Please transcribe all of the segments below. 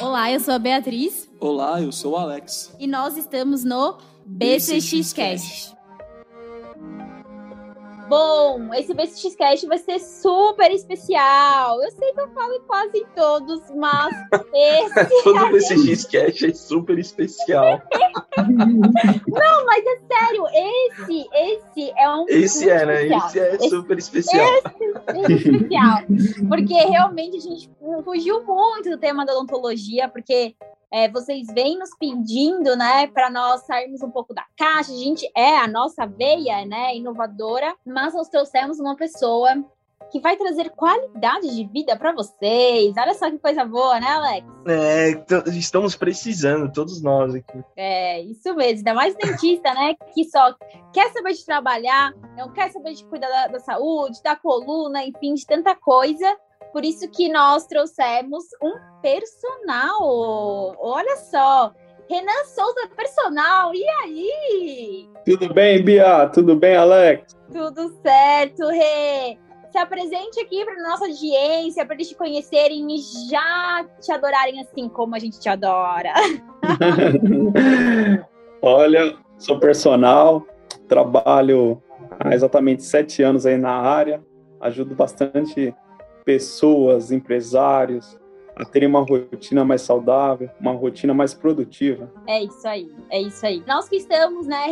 Olá, eu sou a Beatriz. Olá, eu sou o Alex. E nós estamos no BCX Cast. Bom, esse BCX Cast vai ser super especial. Eu sei que eu falo em quase todos, mas esse. Todo BCX Cast é super especial. Não, mas é sério, esse, esse é um. Esse é, né? Esse é super especial. Esse é especial. Porque realmente a gente fugiu muito do tema da odontologia, porque é, vocês vêm nos pedindo, né, para nós sairmos um pouco da caixa. A gente é a nossa veia, né, inovadora, mas nós trouxemos uma pessoa que vai trazer qualidade de vida para vocês. Olha só que coisa boa, né, Alex? É, estamos precisando, todos nós aqui. É, isso mesmo. Ainda mais dentista, né, que só quer saber de trabalhar, não quer saber de cuidar da, da saúde, da coluna, enfim, de tanta coisa. Por isso que nós trouxemos um personal. Olha só. Renan Souza, personal. E aí? Tudo bem, Bia? Tudo bem, Alex? Tudo certo, Rê. Se apresente aqui para nossa audiência, para eles te conhecerem e já te adorarem assim como a gente te adora. Olha, sou personal, trabalho há exatamente sete anos aí na área, ajudo bastante pessoas, empresários, a terem uma rotina mais saudável, uma rotina mais produtiva. É isso aí, é isso aí. Nós que estamos, né,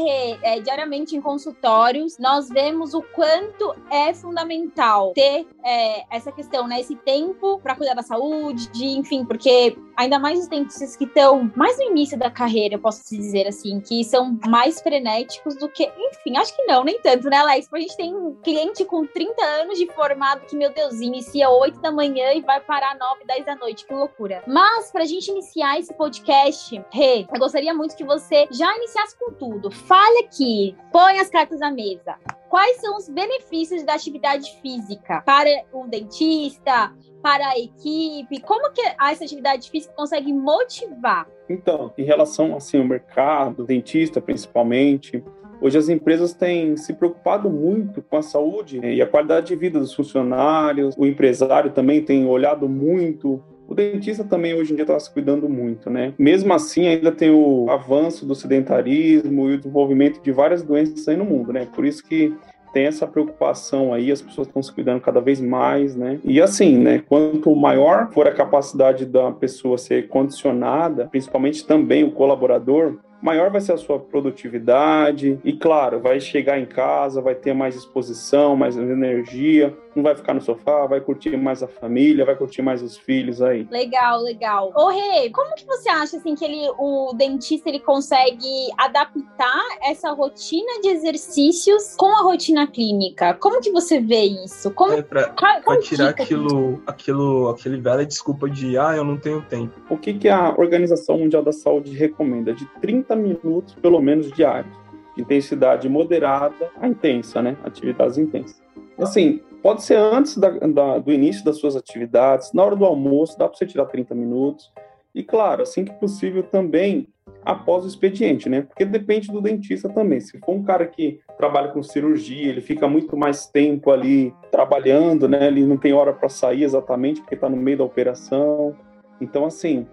é, diariamente em consultórios, nós vemos o quanto é fundamental ter é, essa questão, né, esse tempo para cuidar da saúde, de, enfim, porque ainda mais os dentistas que estão mais no início da carreira, eu posso dizer assim, que são mais frenéticos do que, enfim, acho que não, nem tanto, né, Alex? A gente tem um cliente com 30 anos de formado que, meu Deus, inicia 8 da manhã e vai parar 9, 10 da noite, que loucura. Mas, pra gente iniciar esse podcast, Rê, eu gostaria muito que você já iniciasse com tudo. Fale aqui, põe as cartas na mesa quais são os benefícios da atividade física para o dentista, para a equipe? Como que essa atividade física consegue motivar? Então, em relação assim ao mercado, dentista principalmente, Hoje as empresas têm se preocupado muito com a saúde e a qualidade de vida dos funcionários. O empresário também tem olhado muito o dentista também hoje em dia está se cuidando muito, né? Mesmo assim, ainda tem o avanço do sedentarismo e o desenvolvimento de várias doenças aí no mundo, né? Por isso que tem essa preocupação aí, as pessoas estão se cuidando cada vez mais, né? E assim, né, quanto maior for a capacidade da pessoa ser condicionada, principalmente também o colaborador, maior vai ser a sua produtividade e, claro, vai chegar em casa, vai ter mais disposição, mais energia, não vai ficar no sofá, vai curtir mais a família, vai curtir mais os filhos aí. Legal, legal. Ô, Rê, como que você acha, assim, que ele, o dentista, ele consegue adaptar essa rotina de exercícios com a rotina clínica? Como que você vê isso? Como, é pra, qual, qual pra tirar aquilo, aquilo, aquele velho desculpa de, ah, eu não tenho tempo. O que, que a Organização Mundial da Saúde recomenda? De 30 30 minutos, pelo menos, diários. De intensidade moderada a intensa, né? Atividades intensas. Assim, pode ser antes da, da, do início das suas atividades, na hora do almoço, dá para você tirar 30 minutos. E, claro, assim que possível também após o expediente, né? Porque depende do dentista também. Se for um cara que trabalha com cirurgia, ele fica muito mais tempo ali trabalhando, né? Ele não tem hora para sair exatamente porque está no meio da operação. Então, assim,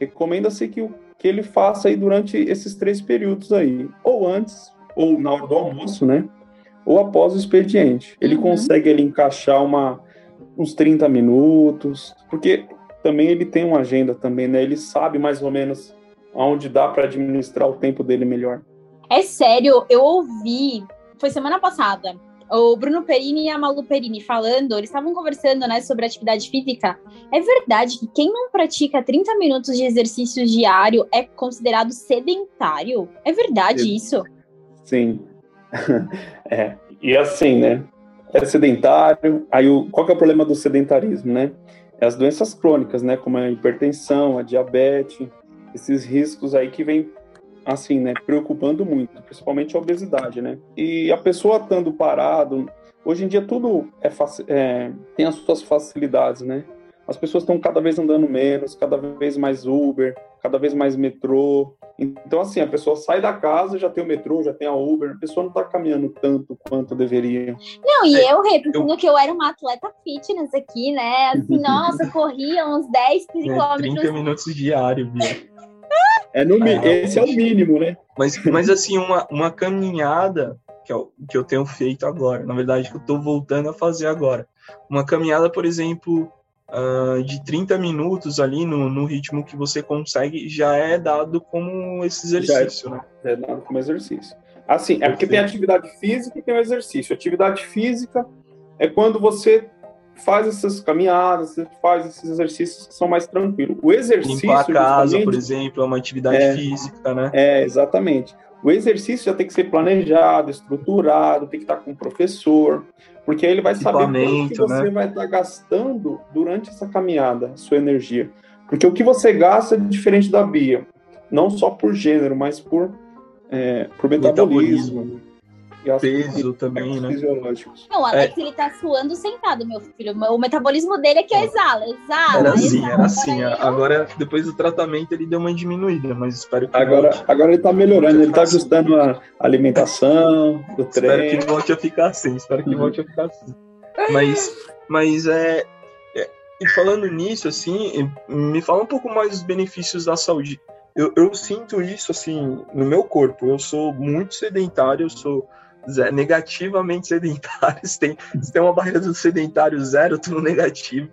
recomenda-se que o que ele faça aí durante esses três períodos aí, ou antes, ou na hora do almoço, né? Ou após o expediente. Ele uhum. consegue ele encaixar uma, uns 30 minutos, porque também ele tem uma agenda também, né? Ele sabe mais ou menos aonde dá para administrar o tempo dele melhor. É sério, eu ouvi, foi semana passada, o Bruno Perini e a Malu Perini falando, eles estavam conversando, né, sobre atividade física. É verdade que quem não pratica 30 minutos de exercício diário é considerado sedentário? É verdade isso? Sim. é. E assim, né? É sedentário. Aí, o, qual que é o problema do sedentarismo, né? É as doenças crônicas, né? Como a hipertensão, a diabetes, esses riscos aí que vêm assim, né, preocupando muito, principalmente a obesidade, né? E a pessoa estando parado, hoje em dia tudo é, é, tem as suas facilidades, né? As pessoas estão cada vez andando menos, cada vez mais Uber, cada vez mais metrô. Então, assim, a pessoa sai da casa, já tem o metrô, já tem a Uber, a pessoa não está caminhando tanto quanto deveria. Não, e eu repetindo é, que eu era uma atleta fitness aqui, né? Assim, nossa, corria uns 10 quilômetros. É, 30 minutos diário, Bia. É no, é, esse é o mínimo, né? Mas, mas assim, uma, uma caminhada que eu, que eu tenho feito agora, na verdade, que eu estou voltando a fazer agora. Uma caminhada, por exemplo, uh, de 30 minutos ali no, no ritmo que você consegue, já é dado como esse exercício, é, né? É dado como exercício. Assim, é porque tem atividade física e tem o exercício. Atividade física é quando você faz essas caminhadas, você faz esses exercícios que são mais tranquilos. O exercício. Limpar a casa, por exemplo, é uma atividade é, física, né? É, exatamente. O exercício já tem que ser planejado, estruturado, tem que estar com o professor, porque aí ele vai saber o que você né? vai estar gastando durante essa caminhada, sua energia. Porque o que você gasta é diferente da Bia, não só por gênero, mas por, é, por metabolismo. metabolismo peso também, né? Fisiológicos. Não, o Alex, é. ele tá suando sentado, meu filho. O metabolismo dele é que exala, exala. Era assim, exala, era assim. Agora, depois do tratamento, ele deu uma diminuída, mas espero que Agora, volte. agora ele tá melhorando, ele tá ajustando a alimentação, do treino. Espero que volte a ficar assim, espero que uhum. volte a ficar assim. Mas, mas é, é... E falando nisso, assim, me fala um pouco mais dos benefícios da saúde. Eu, eu sinto isso, assim, no meu corpo. Eu sou muito sedentário, eu sou negativamente sedentários. Tem, se tem uma barreira do sedentário zero, tudo negativo.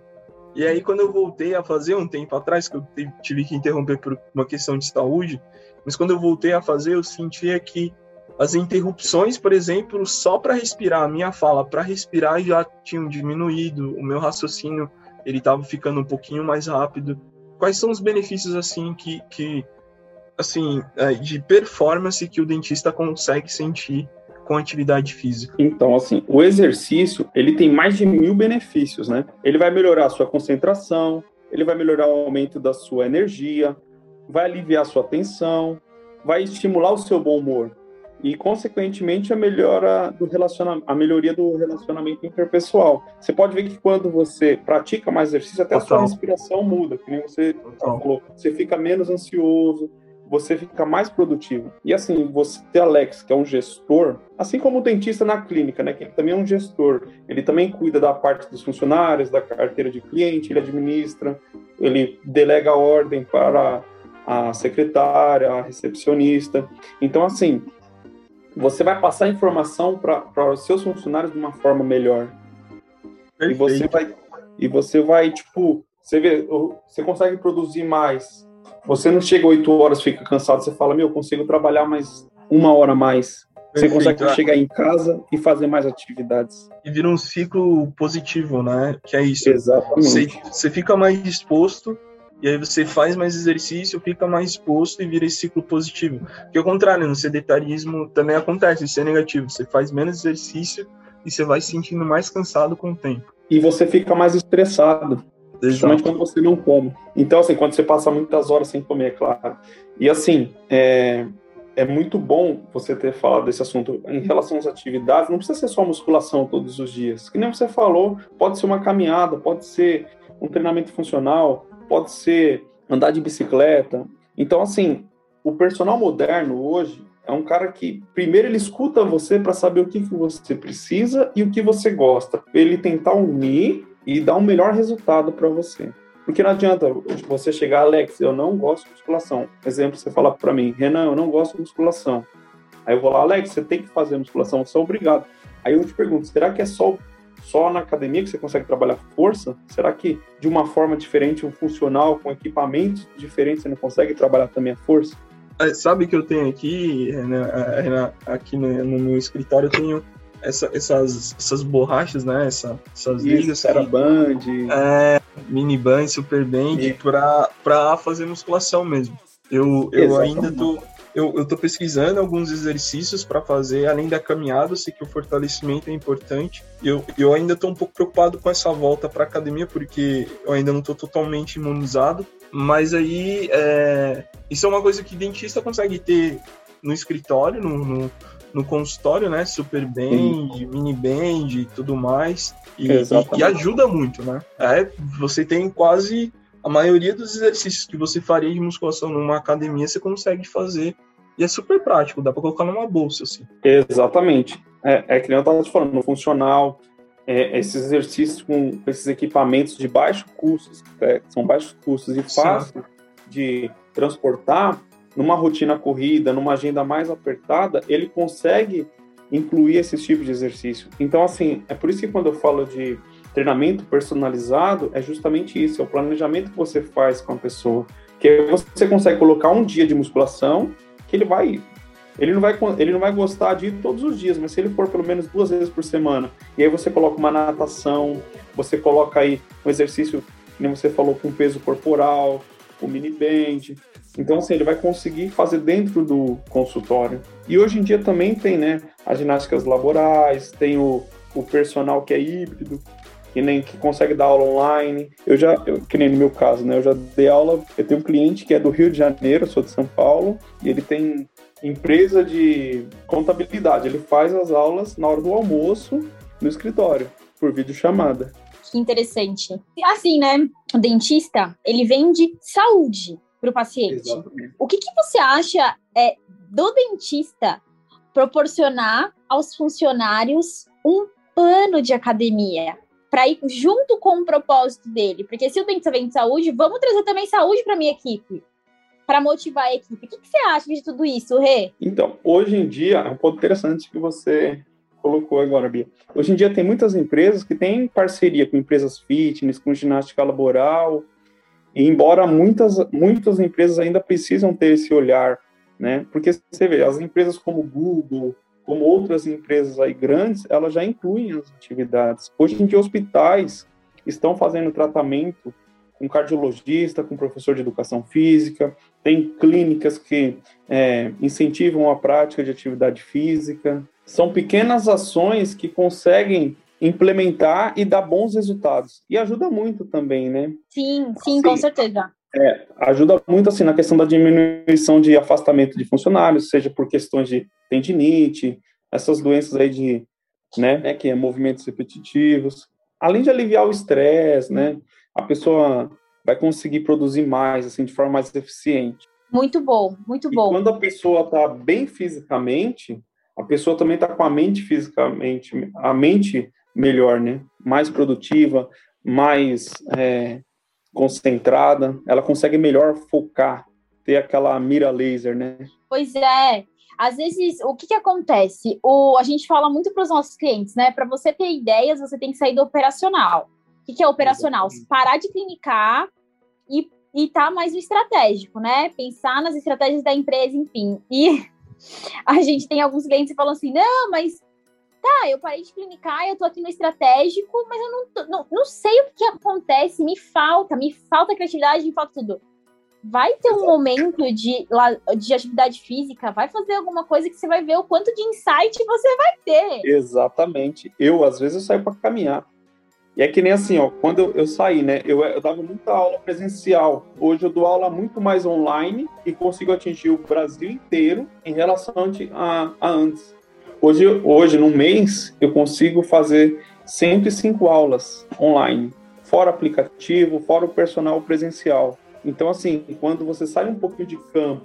E aí, quando eu voltei a fazer um tempo atrás, que eu tive que interromper por uma questão de saúde, mas quando eu voltei a fazer, eu sentia que as interrupções, por exemplo, só para respirar, a minha fala para respirar já tinham diminuído, o meu raciocínio ele estava ficando um pouquinho mais rápido. Quais são os benefícios assim que, que assim é, de performance que o dentista consegue sentir com atividade física? Então, assim, o exercício, ele tem mais de mil benefícios, né? Ele vai melhorar a sua concentração, ele vai melhorar o aumento da sua energia, vai aliviar a sua tensão, vai estimular o seu bom humor e, consequentemente, a melhora do relacionamento, a melhoria do relacionamento interpessoal. Você pode ver que quando você pratica mais exercício, até a sua respiração muda, que nem você Total. falou, você fica menos ansioso, você fica mais produtivo. E assim, você, Alex, que é um gestor, assim como o dentista na clínica, né, que ele também é um gestor, ele também cuida da parte dos funcionários, da carteira de cliente, ele administra, ele delega ordem para a secretária, a recepcionista. Então, assim, você vai passar informação para os seus funcionários de uma forma melhor. Perfeito. E você vai, e você vai, tipo, você vê, você consegue produzir mais você não chega oito horas, fica cansado, você fala, meu, eu consigo trabalhar mais uma hora mais. Você consegue chegar em casa e fazer mais atividades. E vira um ciclo positivo, né? Que é isso. Exatamente. Você, você fica mais disposto, e aí você faz mais exercício, fica mais disposto e vira esse ciclo positivo. Que ao contrário, no sedentarismo também acontece, isso é negativo. Você faz menos exercício e você vai se sentindo mais cansado com o tempo. E você fica mais estressado. Principalmente quando você não come. Então, assim, quando você passa muitas horas sem comer, é claro. E, assim, é, é muito bom você ter falado desse assunto. Em relação às atividades, não precisa ser só musculação todos os dias. Que nem você falou, pode ser uma caminhada, pode ser um treinamento funcional, pode ser andar de bicicleta. Então, assim, o personal moderno hoje é um cara que, primeiro, ele escuta você para saber o que, que você precisa e o que você gosta. Ele tentar unir e dar um melhor resultado para você. Porque não adianta você chegar, Alex, eu não gosto de musculação. Exemplo, você falar para mim, Renan, eu não gosto de musculação. Aí eu vou lá, Alex, você tem que fazer musculação, você é obrigado. Aí eu te pergunto, será que é só, só na academia que você consegue trabalhar força? Será que de uma forma diferente, um funcional, com equipamentos diferentes, você não consegue trabalhar também a força? É, sabe que eu tenho aqui, Renan, aqui no, no meu escritório, eu tenho essa, essas, essas borrachas, né? Essa, essas Isso, ligas. Era band. É, mini band, super band, pra, pra fazer musculação mesmo. Eu, eu ainda tô. Eu, eu tô pesquisando alguns exercícios para fazer, além da caminhada, eu sei que o fortalecimento é importante. Eu, eu ainda tô um pouco preocupado com essa volta para academia, porque eu ainda não tô totalmente imunizado. Mas aí, é, isso é uma coisa que dentista consegue ter no escritório, no, no, no consultório, né? Super band, Sim. mini band e tudo mais. E, e, e, ajuda muito, né? É, você tem quase a maioria dos exercícios que você faria de musculação numa academia, você consegue fazer. E é super prático, dá para colocar numa bolsa, assim. Exatamente. É, é que nem eu estava te falando, no funcional, é, esses exercícios com esses equipamentos de baixo custo, é, são baixos custos e fácil de transportar, numa rotina corrida, numa agenda mais apertada, ele consegue incluir esses tipos de exercício. Então, assim, é por isso que quando eu falo de treinamento personalizado, é justamente isso, é o planejamento que você faz com a pessoa. Que você consegue colocar um dia de musculação que ele vai ele não vai ele não vai gostar de ir todos os dias, mas se ele for pelo menos duas vezes por semana, e aí você coloca uma natação, você coloca aí um exercício, nem você falou, com peso corporal, o mini band. Então, assim, ele vai conseguir fazer dentro do consultório. E hoje em dia também tem, né, as ginásticas laborais, tem o, o personal que é híbrido, que nem que consegue dar aula online. Eu já, eu, que nem no meu caso, né, eu já dei aula, eu tenho um cliente que é do Rio de Janeiro, sou de São Paulo, e ele tem empresa de contabilidade. Ele faz as aulas na hora do almoço no escritório, por videochamada. Que interessante. Assim, né? O dentista, ele vende saúde para o paciente. Exatamente. O que, que você acha é, do dentista proporcionar aos funcionários um plano de academia? para ir junto com o propósito dele. Porque se o dentista vende saúde, vamos trazer também saúde para minha equipe para motivar a equipe. O que, que, você acha de tudo isso, Rê? Então, hoje em dia, é um ponto interessante que você colocou agora, Bia. Hoje em dia tem muitas empresas que têm parceria com empresas fitness, com ginástica laboral, embora muitas, muitas empresas ainda precisam ter esse olhar, né? Porque você vê, as empresas como Google, como outras empresas aí grandes, elas já incluem as atividades. Hoje em dia, hospitais estão fazendo tratamento com cardiologista, com professor de educação física, tem clínicas que é, incentivam a prática de atividade física. São pequenas ações que conseguem implementar e dar bons resultados. E ajuda muito também, né? Sim, sim, assim, com certeza. É, ajuda muito assim na questão da diminuição de afastamento de funcionários, seja por questões de tendinite, essas doenças aí de, né, né que é movimentos repetitivos. Além de aliviar o estresse, né? A pessoa vai conseguir produzir mais, assim, de forma mais eficiente. Muito bom, muito bom. E quando a pessoa está bem fisicamente, a pessoa também está com a mente fisicamente, a mente melhor, né? Mais produtiva, mais é, concentrada, ela consegue melhor focar, ter aquela mira laser, né? Pois é. Às vezes, o que, que acontece? O, a gente fala muito para os nossos clientes, né? Para você ter ideias, você tem que sair do operacional. O que, que é operacional? Parar de clinicar e e tá mais no estratégico, né? Pensar nas estratégias da empresa, enfim. E a gente tem alguns clientes que falam assim: não, mas tá, eu parei de clinicar, eu tô aqui no estratégico, mas eu não, não, não sei o que acontece, me falta, me falta criatividade, me falta tudo. Vai ter um momento de, de atividade física, vai fazer alguma coisa que você vai ver o quanto de insight você vai ter. Exatamente. Eu, às vezes, eu saio para caminhar. E é que nem assim, ó, quando eu, eu saí, né, eu, eu, dava muita aula presencial. Hoje eu dou aula muito mais online e consigo atingir o Brasil inteiro em relação a, a antes. Hoje, hoje, no mês, eu consigo fazer 105 aulas online, fora aplicativo, fora o personal presencial. Então, assim, quando você sai um pouquinho de campo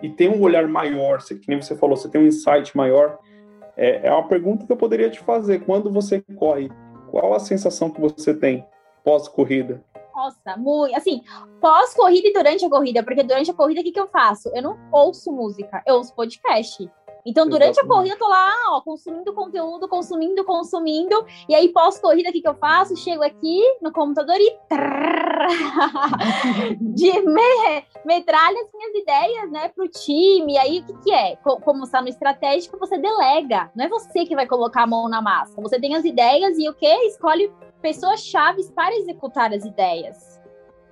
e tem um olhar maior, que nem você falou, você tem um insight maior, é, é uma pergunta que eu poderia te fazer. Quando você corre qual a sensação que você tem pós-corrida? Nossa, muito. Assim, pós-corrida e durante a corrida, porque durante a corrida, o que, que eu faço? Eu não ouço música, eu ouço podcast. Então, durante Exatamente. a corrida, eu tô lá, ó, consumindo conteúdo, consumindo, consumindo. E aí, pós-corrida, o que, que eu faço? Chego aqui no computador e. de me, metralha as minhas ideias, né, pro time. E aí, o que, que é? Como está no estratégico, você delega. Não é você que vai colocar a mão na massa. Você tem as ideias e o quê? Escolhe pessoas chaves para executar as ideias.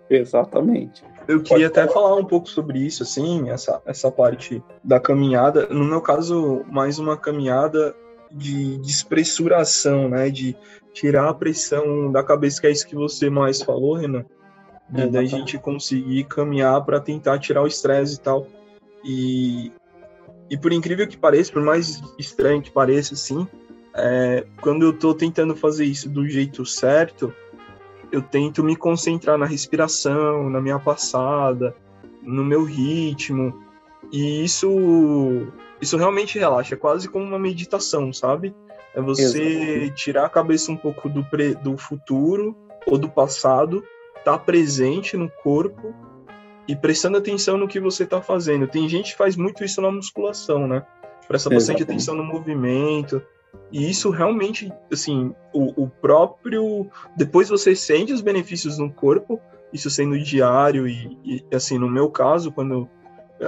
Exatamente. Eu queria até falar um pouco sobre isso, assim, essa, essa parte da caminhada. No meu caso, mais uma caminhada de despressuração, né? De tirar a pressão da cabeça, que é isso que você mais falou, Renan. De, da gente conseguir caminhar para tentar tirar o estresse e tal. E, e por incrível que pareça, por mais estranho que pareça, assim, é, quando eu tô tentando fazer isso do jeito certo, eu tento me concentrar na respiração, na minha passada, no meu ritmo. E isso, isso realmente relaxa, é quase como uma meditação, sabe? É você Exatamente. tirar a cabeça um pouco do, pre, do futuro ou do passado, estar tá presente no corpo e prestando atenção no que você está fazendo. Tem gente que faz muito isso na musculação, né? Presta bastante atenção no movimento. E isso realmente, assim, o, o próprio. Depois você sente os benefícios no corpo, isso sendo diário, e, e assim, no meu caso, quando.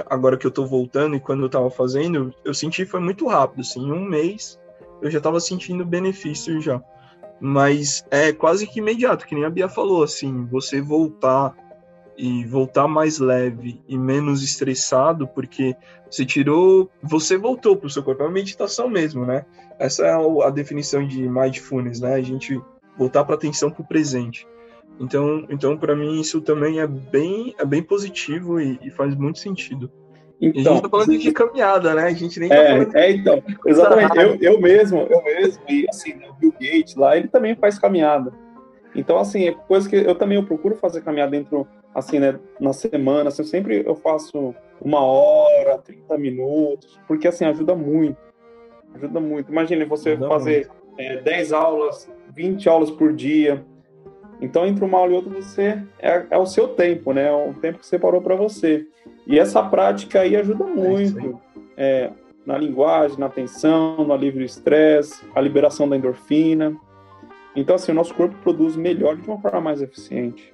Agora que eu tô voltando e quando eu tava fazendo, eu senti foi muito rápido, assim, em um mês eu já tava sentindo benefício já. Mas é quase que imediato, que nem a Bia falou, assim, você voltar e voltar mais leve e menos estressado, porque você tirou, você voltou para o seu corpo, é uma meditação mesmo, né? Essa é a definição de mindfulness, né? A gente voltar para atenção para o presente. Então, então para mim isso também é bem, é bem positivo e, e faz muito sentido. Então, a gente tá falando de caminhada, né? A gente nem tá é, tá falando É, então, exatamente. Eu, eu mesmo, eu mesmo, e assim, o Bill Gates lá, ele também faz caminhada. Então, assim, é coisa que eu também eu procuro fazer caminhada dentro, assim, né, na semana. Assim, sempre eu faço uma hora, 30 minutos, porque, assim, ajuda muito. Ajuda muito. Imagine você ajuda fazer é, 10 aulas, 20 aulas por dia. Então, entre uma aula e outra, você é, é o seu tempo, né? É o tempo que você parou para você. E essa prática aí ajuda é muito. É, na linguagem, na atenção, no alívio do estresse, a liberação da endorfina. Então, assim, o nosso corpo produz melhor de uma forma mais eficiente.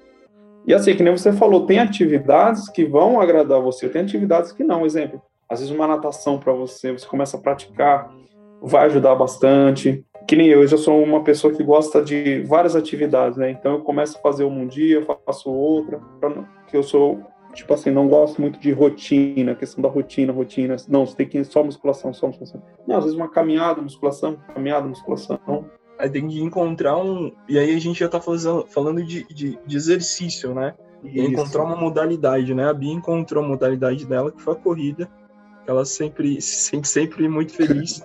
E assim, que nem você falou, tem atividades que vão agradar você, tem atividades que não. Exemplo, às vezes uma natação para você, você começa a praticar, vai ajudar bastante. Que nem eu, eu já sou uma pessoa que gosta de várias atividades, né? Então eu começo a fazer uma um dia, faço outra, que eu sou tipo assim, não gosto muito de rotina, questão da rotina, rotina. Não, você tem que ir só musculação, só musculação. Não, às vezes uma caminhada, musculação, caminhada, musculação. Aí tem que encontrar um. E aí a gente já tá falando de, de, de exercício, né? E encontrar uma modalidade, né? A Bia encontrou a modalidade dela, que foi a corrida. Ela sempre se sente sempre muito feliz.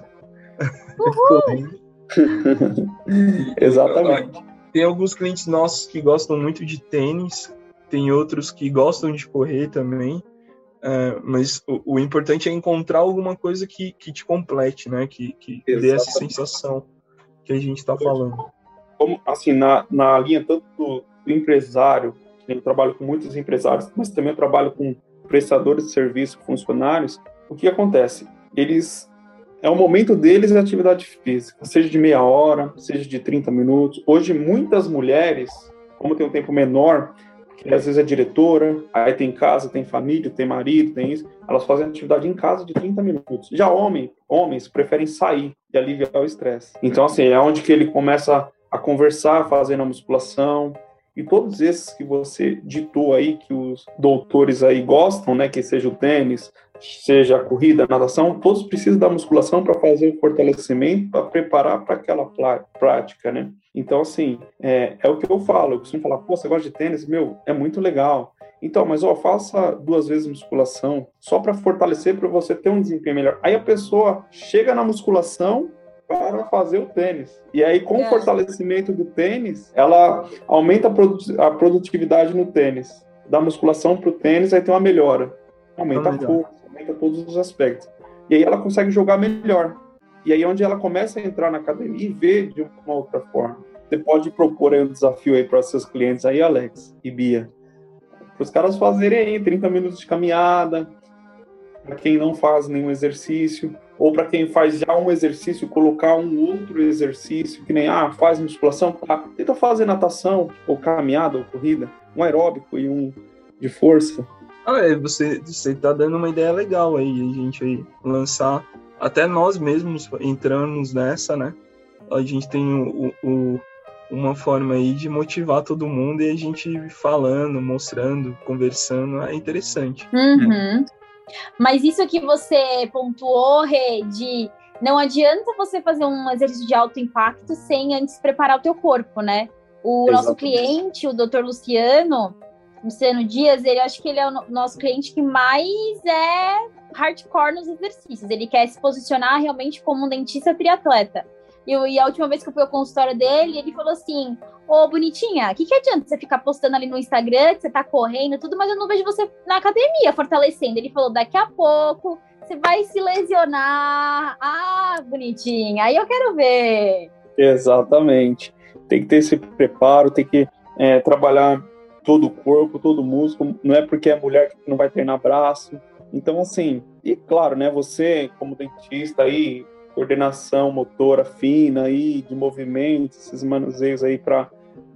Exatamente. Tem alguns clientes nossos que gostam muito de tênis, tem outros que gostam de correr também. Uh, mas o, o, importante é encontrar alguma coisa que, que te complete, né? Que, que dê essa sensação que a gente está falando. Como, assim, na, na linha tanto do, do empresário, eu trabalho com muitos empresários, mas também eu trabalho com prestadores de serviço, funcionários. O que acontece? Eles é o momento deles a atividade física, seja de meia hora, seja de 30 minutos. Hoje, muitas mulheres, como tem um tempo menor, que às vezes é diretora, aí tem casa, tem família, tem marido, tem isso, elas fazem atividade em casa de 30 minutos. Já homem, homens preferem sair e aliviar o estresse. Então, assim, é onde que ele começa a conversar, fazendo a musculação, e todos esses que você ditou aí, que os doutores aí gostam, né, que seja o tênis, seja a corrida, a natação, todos precisam da musculação para fazer o fortalecimento, para preparar para aquela prática, né? Então, assim, é, é, o que eu falo, eu costumo falar, pô, você gosta de tênis? Meu, é muito legal. Então, mas ó, faça duas vezes musculação, só para fortalecer, para você ter um desempenho melhor. Aí a pessoa chega na musculação, para fazer o tênis. E aí, com é. o fortalecimento do tênis, ela aumenta a, produtividade no tênis. Da musculação para o tênis, aí tem uma melhora. Aumenta a força, aumenta todos os aspectos. E aí ela consegue jogar melhor. E aí onde ela começa a entrar na academia e ver de uma outra forma. Você pode propor aí um desafio aí para seus clientes aí, Alex e Bia. Para os caras fazerem aí 30 minutos de caminhada, para quem não faz nenhum exercício, ou para quem faz já um exercício, colocar um outro exercício, que nem, ah, faz musculação, tá, tenta fazer natação, ou caminhada, ou corrida, um aeróbico e um de força. Ah, é, você, você tá dando uma ideia legal aí, a gente aí lançar, até nós mesmos entramos nessa, né? A gente tem o, o, uma forma aí de motivar todo mundo e a gente falando, mostrando, conversando, é interessante. Uhum. Mas isso que você pontuou, Rê, de não adianta você fazer um exercício de alto impacto sem antes preparar o teu corpo, né? O Exatamente. nosso cliente, o Dr. Luciano, Luciano Dias, ele acho que ele é o nosso cliente que mais é hardcore nos exercícios. Ele quer se posicionar realmente como um dentista triatleta. E, e a última vez que eu fui ao consultório dele, ele falou assim: Ô, bonitinha, o que, que adianta você ficar postando ali no Instagram que você tá correndo tudo, mas eu não vejo você na academia fortalecendo? Ele falou: daqui a pouco você vai se lesionar. Ah, bonitinha, aí eu quero ver. Exatamente. Tem que ter esse preparo, tem que é, trabalhar todo o corpo, todo o músculo. Não é porque é mulher que não vai treinar braço. Então, assim, e claro, né? Você, como dentista aí, coordenação motora fina aí, de movimentos, esses manuseios aí para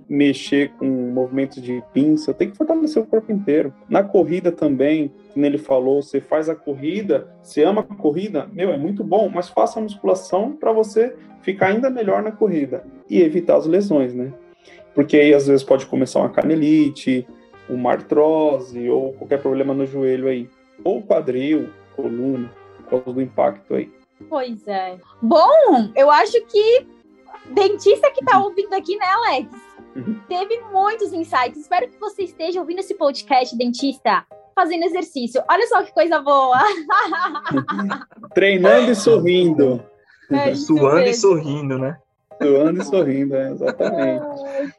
mexer com movimentos de pinça, tem que fortalecer o corpo inteiro. Na corrida também, como ele falou, você faz a corrida, você ama a corrida, meu, é muito bom, mas faça a musculação para você ficar ainda melhor na corrida e evitar as lesões, né? Porque aí às vezes pode começar uma canelite, uma artrose ou qualquer problema no joelho aí, ou quadril, coluna, por causa do impacto aí. Pois é. Bom, eu acho que dentista que tá ouvindo aqui, né, Alex? Uhum. Teve muitos insights. Espero que você esteja ouvindo esse podcast, dentista, fazendo exercício. Olha só que coisa boa. Treinando e sorrindo. É Suando mesmo. e sorrindo, né? Suando e sorrindo, é, exatamente.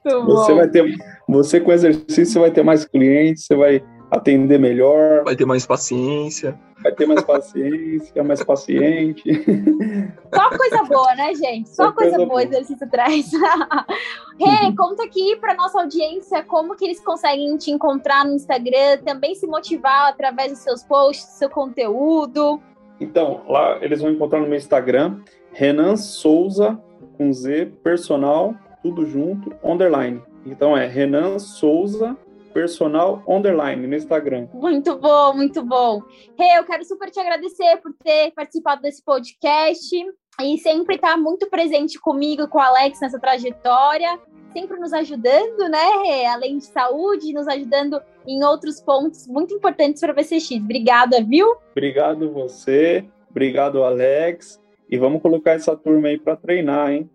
você vai ter, você com exercício você vai ter mais clientes, você vai atender melhor. Vai ter mais paciência. Vai ter mais paciência, mais paciente. Só coisa boa, né, gente? Só, Só coisa, coisa, boa o exercício traz. Rê, hey, conta aqui para nossa audiência como que eles conseguem te encontrar no Instagram, também se motivar através dos seus posts, do seu conteúdo. Então, lá eles vão encontrar no meu Instagram, Renan Souza, com Z, personal, tudo junto, underline. Então é Renan Souza personal underline no Instagram. Muito bom, muito bom. Rê, eu quero super te agradecer por ter participado desse podcast e sempre estar tá muito presente comigo com o Alex nessa trajetória, sempre nos ajudando, né, Rê? Além de saúde, nos ajudando em outros pontos muito importantes para o VCX. Obrigada, viu? Obrigado você, obrigado, Alex. E vamos colocar essa turma aí para treinar, hein?